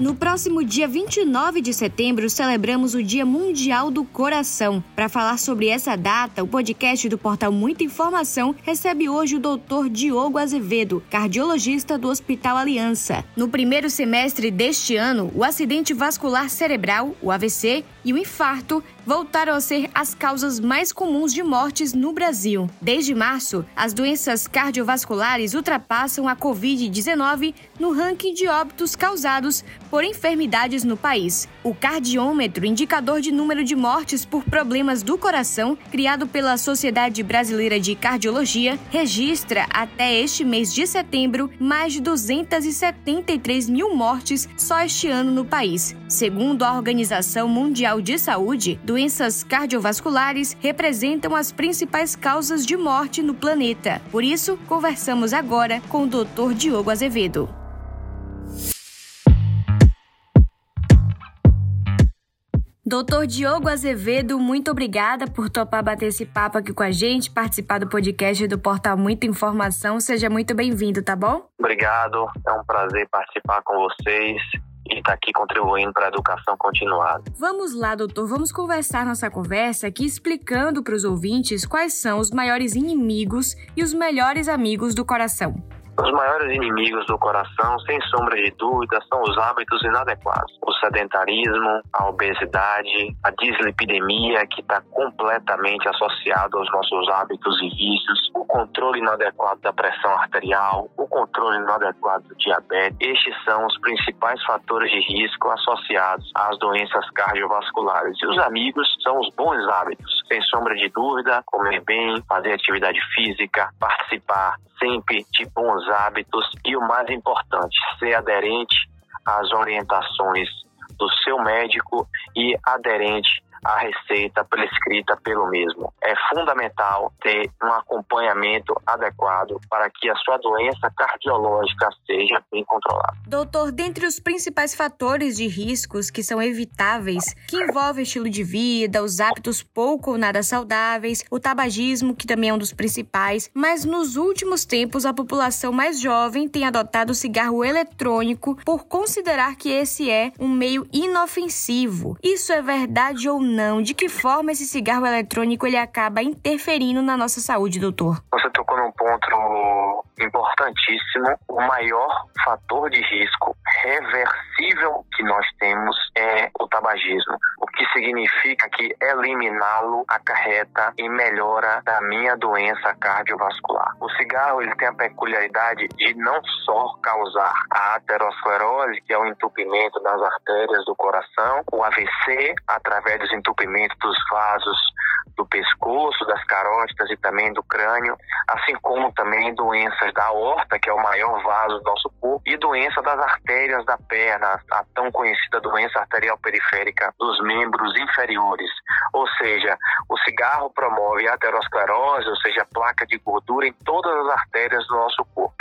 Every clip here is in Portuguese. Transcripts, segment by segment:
No próximo dia 29 de setembro, celebramos o Dia Mundial do Coração. Para falar sobre essa data, o podcast do portal Muita Informação recebe hoje o Dr. Diogo Azevedo, cardiologista do Hospital Aliança. No primeiro semestre deste ano, o acidente vascular cerebral, o AVC, e o infarto voltaram a ser as causas mais comuns de mortes no Brasil. Desde março, as doenças cardiovasculares ultrapassam a Covid-19 no ranking de óbitos causados por enfermidades no país. O cardiômetro, indicador de número de mortes por problemas do coração, criado pela Sociedade Brasileira de Cardiologia, registra até este mês de setembro mais de 273 mil mortes só este ano no país. Segundo a Organização Mundial de Saúde, doenças cardiovasculares representam as principais causas de morte no planeta. Por isso, conversamos agora com o Dr. Diogo Azevedo. Doutor Diogo Azevedo, muito obrigada por topar bater esse papo aqui com a gente, participar do podcast do Portal Muita Informação. Seja muito bem-vindo, tá bom? Obrigado, é um prazer participar com vocês e estar tá aqui contribuindo para a educação continuada. Vamos lá, doutor, vamos conversar nossa conversa aqui explicando para os ouvintes quais são os maiores inimigos e os melhores amigos do coração. Os maiores inimigos do coração, sem sombra de dúvida, são os hábitos inadequados. O sedentarismo, a obesidade, a dislipidemia, que está completamente associado aos nossos hábitos e vícios, o controle inadequado da pressão arterial, o controle inadequado do diabetes. Estes são os principais fatores de risco associados às doenças cardiovasculares. E os amigos são os bons hábitos, sem sombra de dúvida, comer bem, fazer atividade física, participar sempre de bons hábitos e o mais importante, ser aderente às orientações do seu médico e aderente a receita prescrita pelo mesmo. É fundamental ter um acompanhamento adequado para que a sua doença cardiológica seja bem controlada. Doutor, dentre os principais fatores de riscos que são evitáveis, que envolvem o estilo de vida, os hábitos pouco ou nada saudáveis, o tabagismo, que também é um dos principais, mas nos últimos tempos a população mais jovem tem adotado o cigarro eletrônico por considerar que esse é um meio inofensivo. Isso é verdade ou não? De que forma esse cigarro eletrônico ele acaba interferindo na nossa saúde, doutor? Você tocou num ponto importantíssimo. O maior fator de risco reversível que nós temos é o tabagismo, o que significa que eliminá-lo acarreta em melhora da minha doença cardiovascular. O cigarro ele tem a peculiaridade de não só causar a aterosclerose, que é o entupimento das artérias do coração, o AVC através dos entupimentos dos vasos do pescoço, das carótidas e também do crânio, assim como também doenças da aorta, que é o maior vaso do nosso corpo, e doença das artérias da perna, a tão conhecida doença arterial periférica dos membros inferiores. Ou seja, o cigarro promove aterosclerose, ou seja, placa de gordura em todas as artérias do nosso corpo.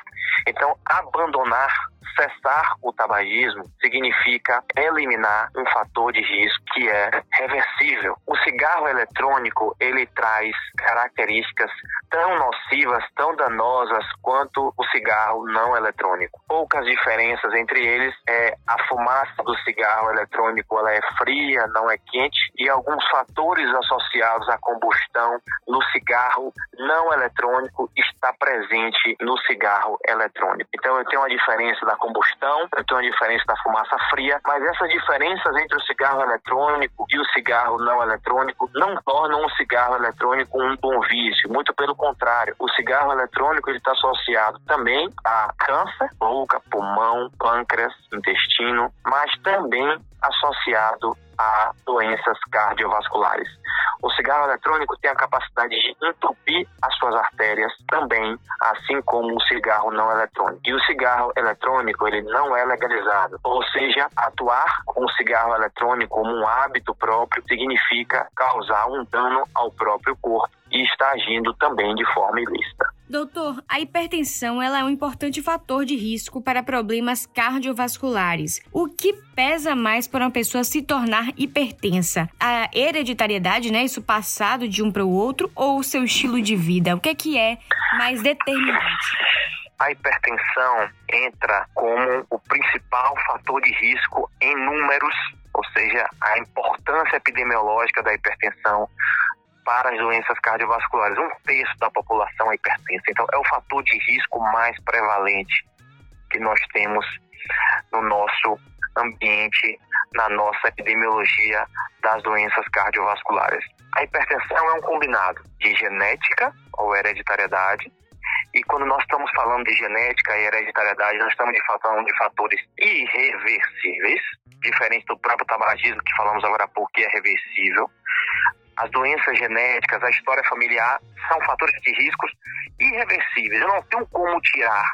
Então, abandonar cessar o tabagismo significa eliminar um fator de risco que é reversível. Cigarro eletrônico, ele traz características tão nocivas, tão danosas quanto o cigarro não eletrônico. Poucas diferenças entre eles é a fumaça do cigarro eletrônico, ela é fria, não é quente e alguns fatores associados à combustão no cigarro não eletrônico está presente no cigarro eletrônico. Então eu tenho uma diferença da combustão, eu tenho uma diferença da fumaça fria, mas essas diferenças entre o cigarro eletrônico e o cigarro não eletrônico não tornam o cigarro eletrônico um bom vício, muito pelo contrário. O cigarro eletrônico está associado também a câncer, boca, pulmão, pâncreas, intestino, mas também associado a doenças cardiovasculares. O cigarro eletrônico tem a capacidade de entupir as suas artérias também, assim como o cigarro não eletrônico. E o cigarro eletrônico, ele não é legalizado. Ou seja, atuar com o cigarro eletrônico como um hábito próprio significa causar um dano ao próprio corpo e está agindo também de forma ilícita. Doutor, a hipertensão ela é um importante fator de risco para problemas cardiovasculares. O que pesa mais para uma pessoa se tornar hipertensa? A hereditariedade, né, isso passado de um para o outro, ou o seu estilo de vida? O que é que é mais determinante? a hipertensão entra como o principal fator de risco em números, ou seja, a importância epidemiológica da hipertensão para as doenças cardiovasculares. Um terço da população é hipertensa. Então, é o fator de risco mais prevalente que nós temos no nosso ambiente, na nossa epidemiologia das doenças cardiovasculares. A hipertensão é um combinado de genética ou hereditariedade, e quando nós estamos falando de genética e hereditariedade, nós estamos falando de fatores irreversíveis, diferente do próprio tabagismo que falamos agora há pouco, que é reversível. As doenças genéticas, a história familiar, são fatores de riscos irreversíveis. Eu não tenho como tirar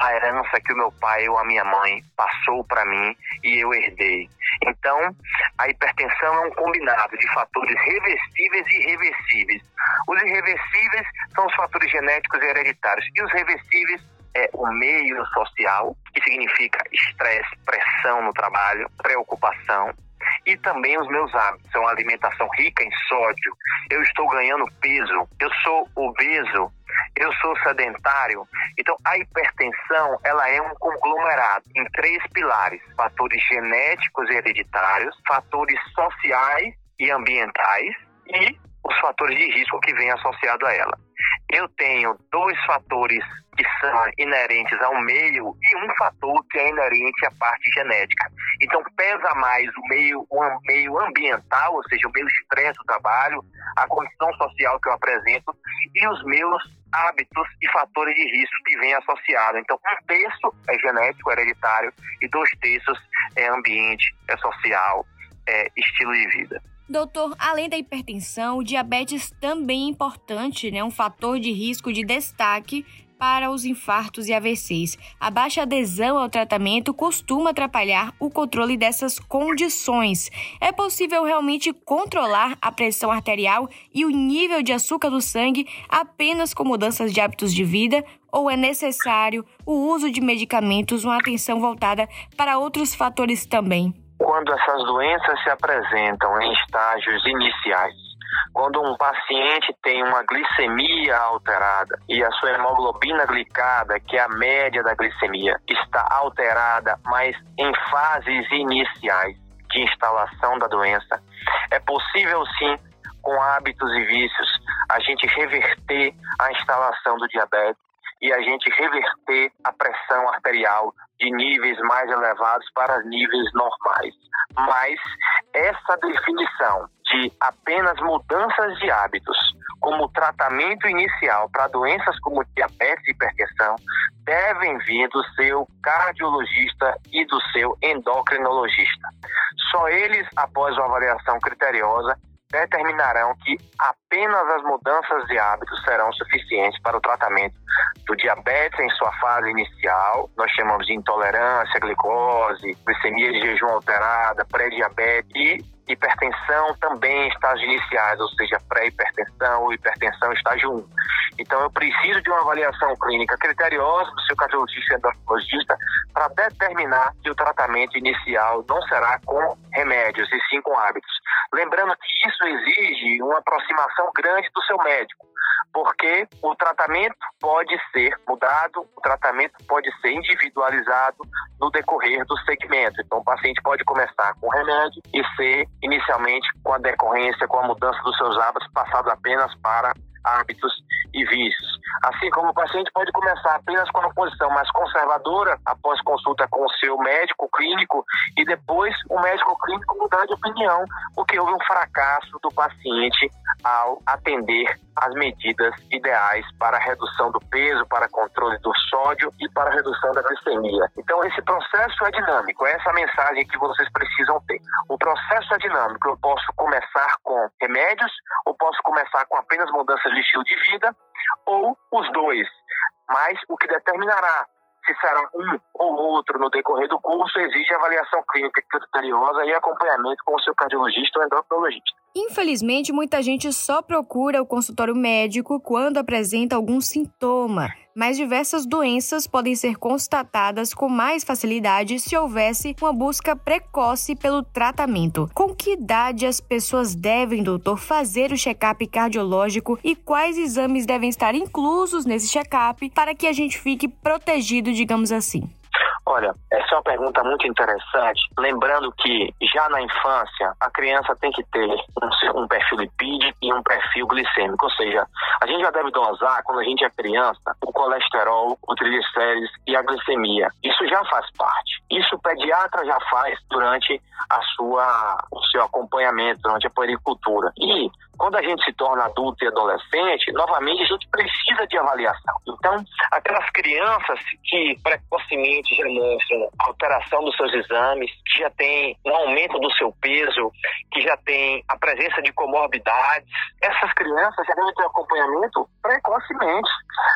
a herança que o meu pai ou a minha mãe passou para mim e eu herdei. Então, a hipertensão é um combinado de fatores reversíveis e irreversíveis. Os irreversíveis são os fatores genéticos e hereditários, e os reversíveis é o meio social, que significa estresse, pressão no trabalho, preocupação, e também os meus hábitos. São alimentação rica em sódio. Eu estou ganhando peso. Eu sou obeso eu sou sedentário. Então, a hipertensão, ela é um conglomerado em três pilares: fatores genéticos e hereditários, fatores sociais e ambientais e os fatores de risco que vêm associado a ela. Eu tenho dois fatores que são inerentes ao meio e um fator que é inerente à parte genética. Então pesa mais o meio, o meio ambiental, ou seja, o meu estresse do trabalho, a condição social que eu apresento e os meus hábitos e fatores de risco que vêm associados. Então, um terço é genético, hereditário, e dois terços é ambiente, é social, é estilo de vida. Doutor, além da hipertensão, o diabetes também é importante, né? Um fator de risco de destaque para os infartos e AVCs. A baixa adesão ao tratamento costuma atrapalhar o controle dessas condições. É possível realmente controlar a pressão arterial e o nível de açúcar do sangue apenas com mudanças de hábitos de vida? Ou é necessário o uso de medicamentos, uma atenção voltada para outros fatores também? Quando essas doenças se apresentam em estágios iniciais, quando um paciente tem uma glicemia alterada e a sua hemoglobina glicada, que é a média da glicemia, está alterada, mas em fases iniciais de instalação da doença, é possível sim, com hábitos e vícios, a gente reverter a instalação do diabetes e a gente reverter a pressão arterial de níveis mais elevados para níveis normais. Mas essa definição de apenas mudanças de hábitos como tratamento inicial para doenças como diabetes e hipertensão devem vir do seu cardiologista e do seu endocrinologista. Só eles, após uma avaliação criteriosa, determinarão que apenas as mudanças de hábitos serão suficientes para o tratamento do diabetes em sua fase inicial, nós chamamos de intolerância à glicose, glicemia de jejum alterada, pré-diabetes e hipertensão também em estágios iniciais, ou seja, pré-hipertensão hipertensão estágio 1. Então, eu preciso de uma avaliação clínica criteriosa do seu cardiologista e endocrinologista para determinar que o tratamento inicial não será com remédios, e sim com hábitos. Lembrando que isso exige uma aproximação grande do seu médico, porque o tratamento pode ser mudado, o tratamento pode ser individualizado no decorrer do segmento. Então, o paciente pode começar com remédio e ser inicialmente com a decorrência, com a mudança dos seus hábitos, passado apenas para hábitos e vícios. Assim como o paciente pode começar apenas com uma posição mais conservadora após consulta com o seu médico clínico e depois o médico clínico mudar de opinião porque houve um fracasso do paciente ao atender as medidas ideais para redução do peso, para controle do sódio e para redução da glicemia. Então esse processo é dinâmico, é essa mensagem que vocês precisam ter. O processo é dinâmico, eu posso começar com remédios ou posso começar com apenas mudanças de estilo de vida ou os dois. Mas o que determinará se será um ou outro no decorrer do curso exige avaliação clínica criteriosa e acompanhamento com o seu cardiologista ou endocrinologista. Infelizmente, muita gente só procura o consultório médico quando apresenta algum sintoma. Mas diversas doenças podem ser constatadas com mais facilidade se houvesse uma busca precoce pelo tratamento. Com que idade as pessoas devem, doutor, fazer o check-up cardiológico e quais exames devem estar inclusos nesse check-up para que a gente fique protegido, digamos assim? Olha, essa é uma pergunta muito interessante. Lembrando que já na infância a criança tem que ter um, um perfil lipídico e um perfil glicêmico, ou seja, a gente já deve dosar quando a gente é criança o colesterol, o triglicérides e a glicemia. Isso já faz parte. Isso o pediatra já faz durante a sua, o seu acompanhamento, durante a puericultura. E quando a gente se torna adulto e adolescente, novamente a gente precisa de avaliação. Então, aquelas crianças que precocemente já mostram alteração dos seus exames, que já tem um aumento do seu peso, que já tem a presença de comorbidades, essas crianças já devem ter acompanhamento precocemente.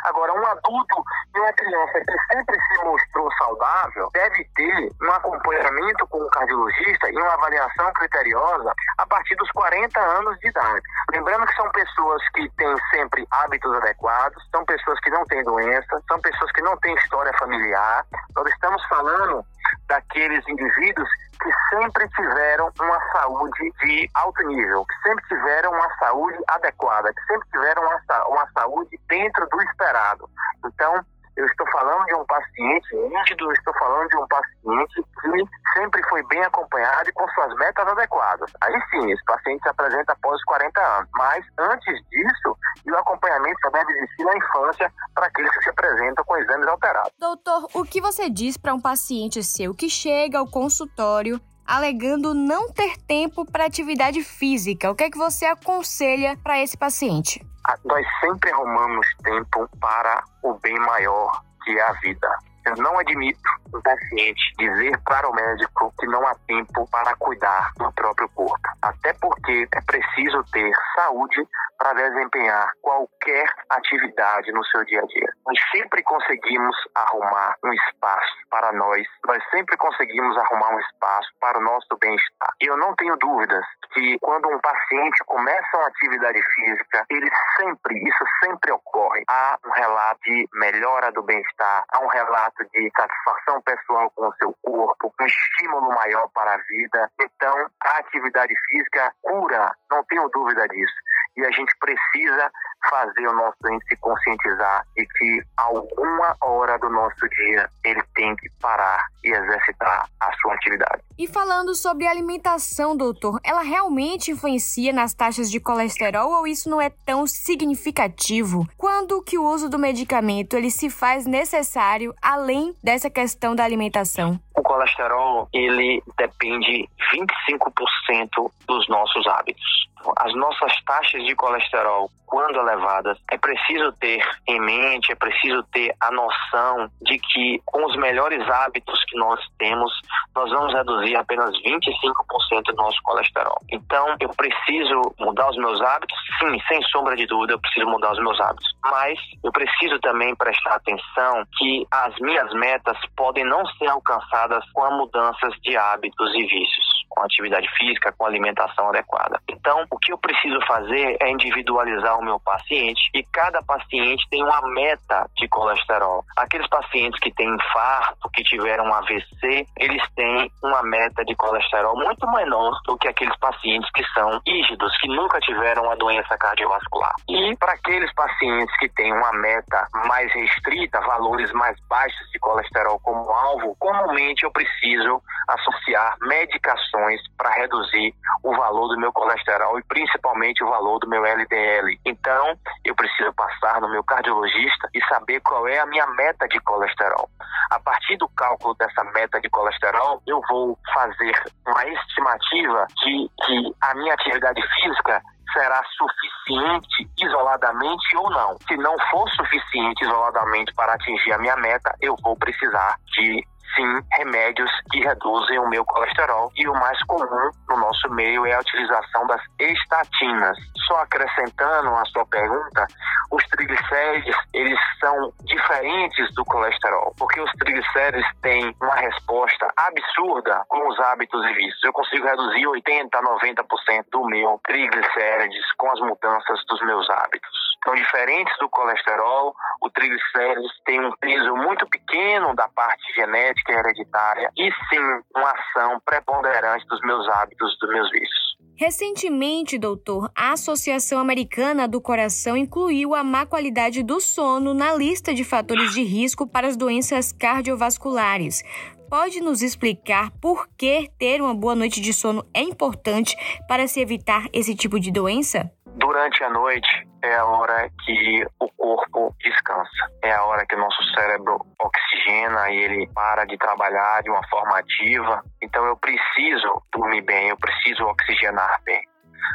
Agora, um adulto e uma criança que sempre se mostrou saudável deve ter um acompanhamento com o cardiologista e uma avaliação criteriosa a partir dos 40 anos de idade. Lembrando que são pessoas que têm sempre hábitos adequados, são pessoas que não têm doença, são pessoas que não têm história familiar. Nós estamos falando daqueles indivíduos que sempre tiveram uma saúde de alto nível, que sempre tiveram uma saúde adequada, que sempre tiveram uma, uma saúde dentro do esperado. Então, eu estou falando de um paciente nítido, estou falando de um paciente que sempre foi bem acompanhado e com suas metas adequadas. Aí sim, esse paciente se apresenta após os 40 anos. Mas antes disso, o acompanhamento só deve existir na infância para aqueles que se apresentam com exames alterados. Doutor, o que você diz para um paciente seu que chega ao consultório alegando não ter tempo para atividade física? O que é que você aconselha para esse paciente? Nós sempre arrumamos tempo para o bem maior que é a vida. Eu não admito um paciente dizer para o médico que não há tempo para cuidar do próprio corpo. Até porque é preciso ter saúde para desempenhar qualquer atividade no seu dia a dia. Nós sempre conseguimos arrumar um espaço para nós, nós sempre conseguimos arrumar um espaço para o nosso bem-estar. Eu não tenho dúvidas que quando um paciente começa uma atividade física, ele sempre, isso sempre ocorre. Há um relato de melhora do bem-estar, há um relato de satisfação pessoal com o seu corpo, um estímulo maior para a vida. Então, a atividade física cura, não tenho dúvida disso e a gente precisa fazer o nosso doente se conscientizar de que alguma hora do nosso dia ele tem que parar e exercitar a sua atividade. E falando sobre alimentação, doutor, ela realmente influencia nas taxas de colesterol ou isso não é tão significativo? Quando que o uso do medicamento ele se faz necessário além dessa questão da alimentação? O colesterol, ele depende 25% dos nossos hábitos as nossas taxas de colesterol, quando elevadas, é preciso ter em mente, é preciso ter a noção de que com os melhores hábitos que nós temos, nós vamos reduzir apenas 25% do nosso colesterol. Então, eu preciso mudar os meus hábitos? Sim, sem sombra de dúvida, eu preciso mudar os meus hábitos. Mas eu preciso também prestar atenção que as minhas metas podem não ser alcançadas com mudanças de hábitos e vícios com atividade física, com alimentação adequada. Então, o que eu preciso fazer é individualizar o meu paciente e cada paciente tem uma meta de colesterol. Aqueles pacientes que têm infarto, que tiveram AVC, eles têm uma meta de colesterol muito menor do que aqueles pacientes que são rígidos, que nunca tiveram a doença cardiovascular. E para aqueles pacientes que têm uma meta mais restrita, valores mais baixos de colesterol como alvo, comumente eu preciso associar medicações para reduzir o valor do meu colesterol e principalmente o valor do meu LDL. Então, eu preciso passar no meu cardiologista e saber qual é a minha meta de colesterol. A partir do cálculo dessa meta de colesterol, eu vou fazer uma estimativa de que a minha atividade física será suficiente isoladamente ou não. Se não for suficiente isoladamente para atingir a minha meta, eu vou precisar de sim remédios que reduzem o meu colesterol e o mais comum no nosso meio é a utilização das estatinas. Só acrescentando a sua pergunta, os triglicérides eles são diferentes do colesterol, porque os triglicérides têm uma resposta absurda com os hábitos e vícios. Eu consigo reduzir 80 a 90% do meu triglicérides com as mudanças dos meus hábitos. São diferentes do colesterol, o triglicérides tem um peso muito pequeno da parte genética e hereditária e sim uma ação preponderante dos meus hábitos, dos meus vícios. Recentemente, doutor, a Associação Americana do Coração incluiu a má qualidade do sono na lista de fatores de risco para as doenças cardiovasculares. Pode nos explicar por que ter uma boa noite de sono é importante para se evitar esse tipo de doença? Durante a noite é a hora que o corpo descansa, é a hora que o nosso cérebro oxigena e ele para de trabalhar de uma forma ativa. Então eu preciso dormir bem, eu preciso oxigenar bem.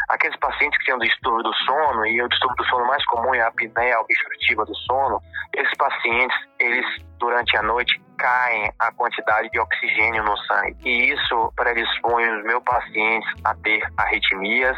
Aqueles pacientes que têm um distúrbio do sono, e o distúrbio do sono mais comum é a apneia obstrutiva do sono, esses pacientes, eles durante a noite caem a quantidade de oxigênio no sangue. E isso predispõe os meus pacientes a ter arritmias,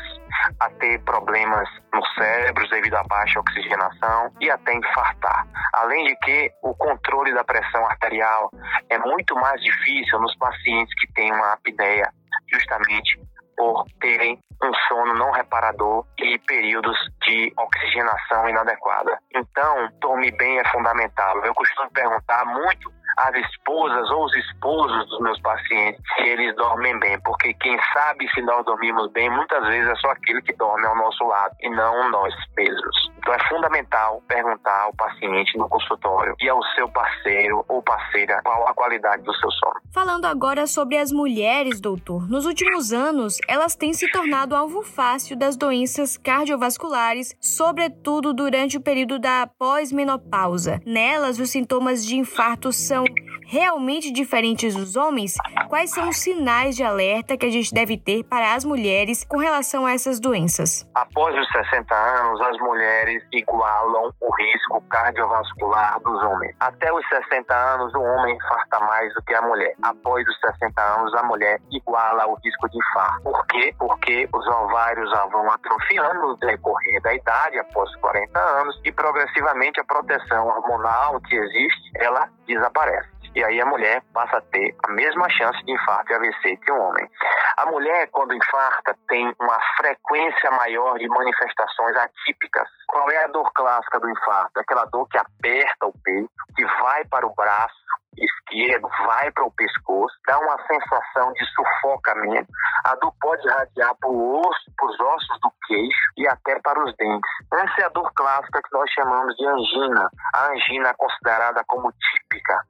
a ter problemas no cérebro devido à baixa oxigenação e até infartar. Além de que o controle da pressão arterial é muito mais difícil nos pacientes que têm uma apneia, justamente por terem um sono não reparador e períodos de oxigenação inadequada. Então, dormir bem é fundamental. Eu costumo perguntar muito às esposas ou os esposos dos meus pacientes se eles dormem bem, porque quem sabe se nós dormimos bem muitas vezes é só aquele que dorme ao nosso lado e não nós mesmos. Então é fundamental perguntar ao paciente no consultório e ao seu parceiro ou parceira qual a qualidade do seu sono. Falando agora sobre as mulheres, doutor, nos últimos anos elas têm se tornado alvo fácil das doenças cardiovasculares, sobretudo durante o período da pós-menopausa. Nelas, os sintomas de infarto são realmente diferentes dos homens? Quais são os sinais de alerta que a gente deve ter para as mulheres com relação a essas doenças? Após os 60 anos, as mulheres igualam o risco cardiovascular dos homens. Até os 60 anos, o homem infarta mais do que a mulher. Após os 60 anos, a mulher iguala o risco de infarto. Por quê? Porque os ovários vão atrofiando no decorrer da idade, após 40 anos, e progressivamente a proteção hormonal que existe, ela desaparece. E aí a mulher passa a ter a mesma chance de infarto e AVC que o homem. A mulher, quando infarta, tem uma frequência maior de manifestações atípicas. Qual é a dor clássica do infarto? Aquela dor que aperta o peito, que vai para o braço, esquerdo vai para o pescoço, dá uma sensação de sufocamento. A dor pode irradiar para osso, os ossos do queixo e até para os dentes. Essa é a dor clássica que nós chamamos de angina. A angina é considerada como típica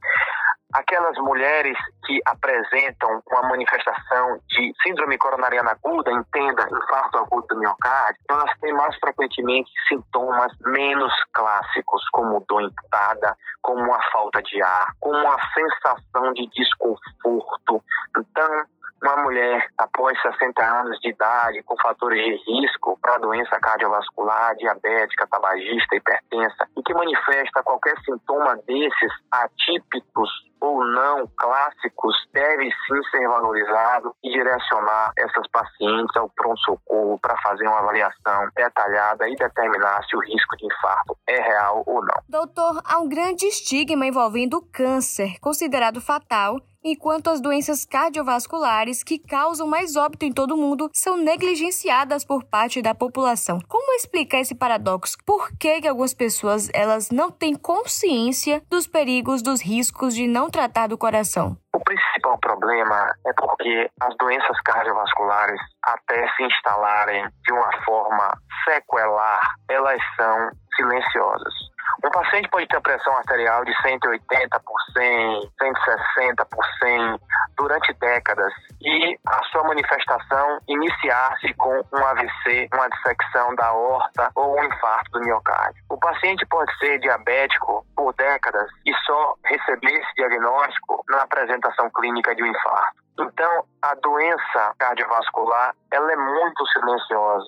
aquelas mulheres que apresentam uma manifestação de síndrome coronariana aguda, entenda, infarto agudo do miocárdio, elas têm mais frequentemente sintomas menos clássicos, como dor imputada, como a falta de ar, como a sensação de desconforto. Então, uma mulher após 60 anos de idade com fatores de risco para doença cardiovascular, diabética, tabagista, hipertensa e que manifesta qualquer sintoma desses atípicos ou não clássicos deve sim ser valorizado e direcionar essas pacientes ao pronto-socorro para fazer uma avaliação detalhada e determinar se o risco de infarto é real ou não. Doutor, há um grande estigma envolvendo o câncer, considerado fatal enquanto as doenças cardiovasculares que causam mais óbito em todo o mundo são negligenciadas por parte da população. Como explicar esse paradoxo? Por que, que algumas pessoas elas não têm consciência dos perigos, dos riscos de não tratar do coração? O principal problema é porque as doenças cardiovasculares, até se instalarem de uma forma sequelar, elas são silenciosas. Um paciente pode ter pressão arterial de 180 por 100, 160 por 100 durante décadas e a sua manifestação iniciar-se com um AVC, uma dissecção da aorta ou um infarto do miocárdio. O paciente pode ser diabético por décadas e só receber esse diagnóstico na apresentação clínica de um infarto. Então, a doença cardiovascular, ela é muito silenciosa.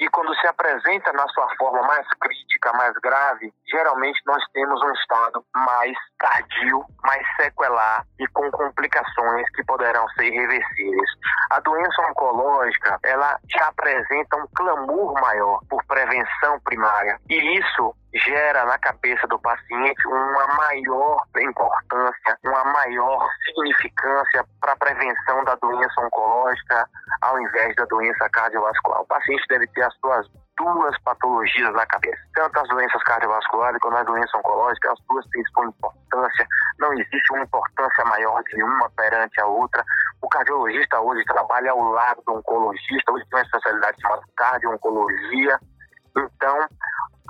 E quando se apresenta na sua forma mais crítica, mais grave, geralmente nós temos um estado mais tardio, mais sequelar e com complicações que poderão ser irreversíveis. A doença oncológica, ela já apresenta um clamor maior por prevenção primária. E isso gera na cabeça do paciente uma maior importância, uma maior significância para a prevenção da doença oncológica ao invés da doença cardiovascular. O paciente deve ter as suas duas patologias na cabeça. Tanto as doenças cardiovasculares quanto as doenças oncológicas, as duas têm sua importância. Não existe uma importância maior de uma perante a outra. O cardiologista hoje trabalha ao lado do oncologista, hoje tem uma especialidade chamada cardio-oncologia. Então,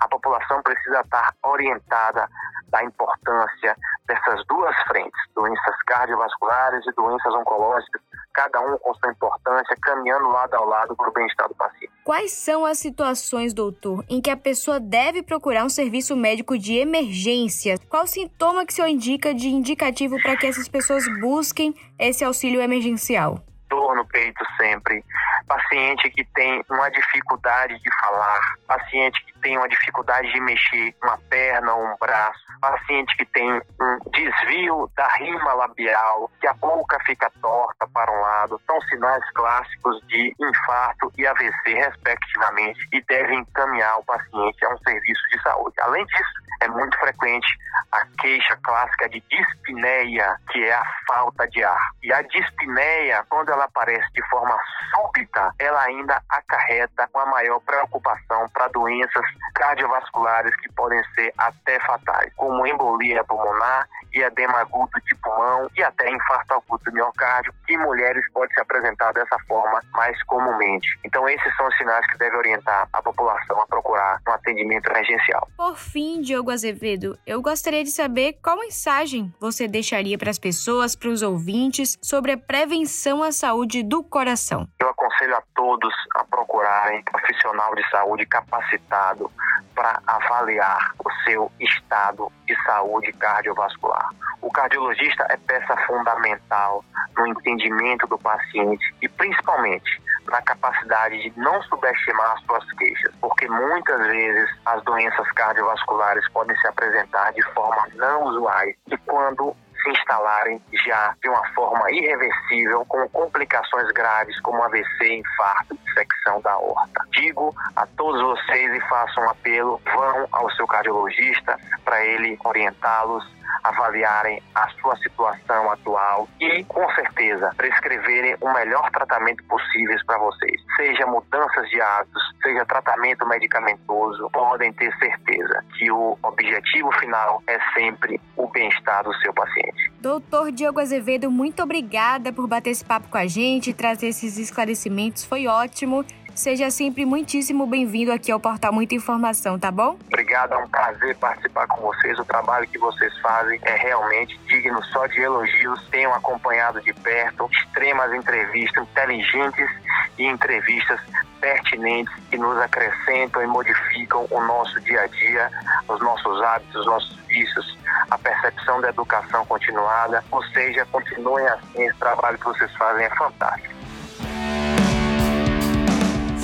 a população precisa estar orientada da importância dessas duas frentes, doenças cardiovasculares e doenças oncológicas, cada um com sua importância, caminhando lado ao lado para o bem-estar do paciente. Quais são as situações, doutor, em que a pessoa deve procurar um serviço médico de emergência? Qual sintoma que o senhor indica de indicativo para que essas pessoas busquem esse auxílio emergencial? Dor no peito sempre, paciente que tem uma dificuldade de falar, paciente que tem uma dificuldade de mexer uma perna ou um braço, paciente que tem um desvio da rima labial, que a boca fica torta para um lado, são sinais clássicos de infarto e AVC, respectivamente, e devem encaminhar o paciente a um serviço de saúde. Além disso, é muito frequente a queixa clássica de dispneia, que é a falta de ar. E a dispneia, quando ela aparece de forma súbita, ela ainda acarreta uma maior preocupação para doenças cardiovasculares que podem ser até fatais, como embolia pulmonar edema agudo de pulmão e até infarto agudo do miocárdio, que em mulheres pode se apresentar dessa forma mais comumente. Então esses são os sinais que devem orientar a população a procurar um atendimento emergencial. Por fim, Diogo Azevedo, eu gostaria de saber qual mensagem você deixaria para as pessoas, para os ouvintes, sobre a prevenção à saúde do coração. Eu aconselho a todos a procurarem um profissional de saúde capacitado para avaliar o seu estado de saúde cardiovascular. O cardiologista é peça fundamental no entendimento do paciente e principalmente na capacidade de não subestimar as suas queixas, porque muitas vezes as doenças cardiovasculares podem se apresentar de forma não usuais e quando se instalarem já de uma forma irreversível, com complicações graves como AVC, infarto, dissecção da aorta. Digo a todos vocês e faço um apelo: vão ao seu cardiologista para ele orientá-los avaliarem a sua situação atual e, com certeza, prescreverem o melhor tratamento possível para vocês. Seja mudanças de hábitos, seja tratamento medicamentoso, podem ter certeza que o objetivo final é sempre o bem-estar do seu paciente. Doutor Diogo Azevedo, muito obrigada por bater esse papo com a gente, trazer esses esclarecimentos, foi ótimo. Seja sempre muitíssimo bem-vindo aqui ao Portal Muita Informação, tá bom? Obrigado, é um prazer participar com vocês. O trabalho que vocês fazem é realmente digno só de elogios. Tenham acompanhado de perto extremas entrevistas inteligentes e entrevistas pertinentes que nos acrescentam e modificam o nosso dia a dia, os nossos hábitos, os nossos vícios, a percepção da educação continuada. Ou seja, continuem assim, esse trabalho que vocês fazem é fantástico.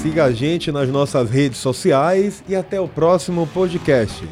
Siga a gente nas nossas redes sociais e até o próximo podcast.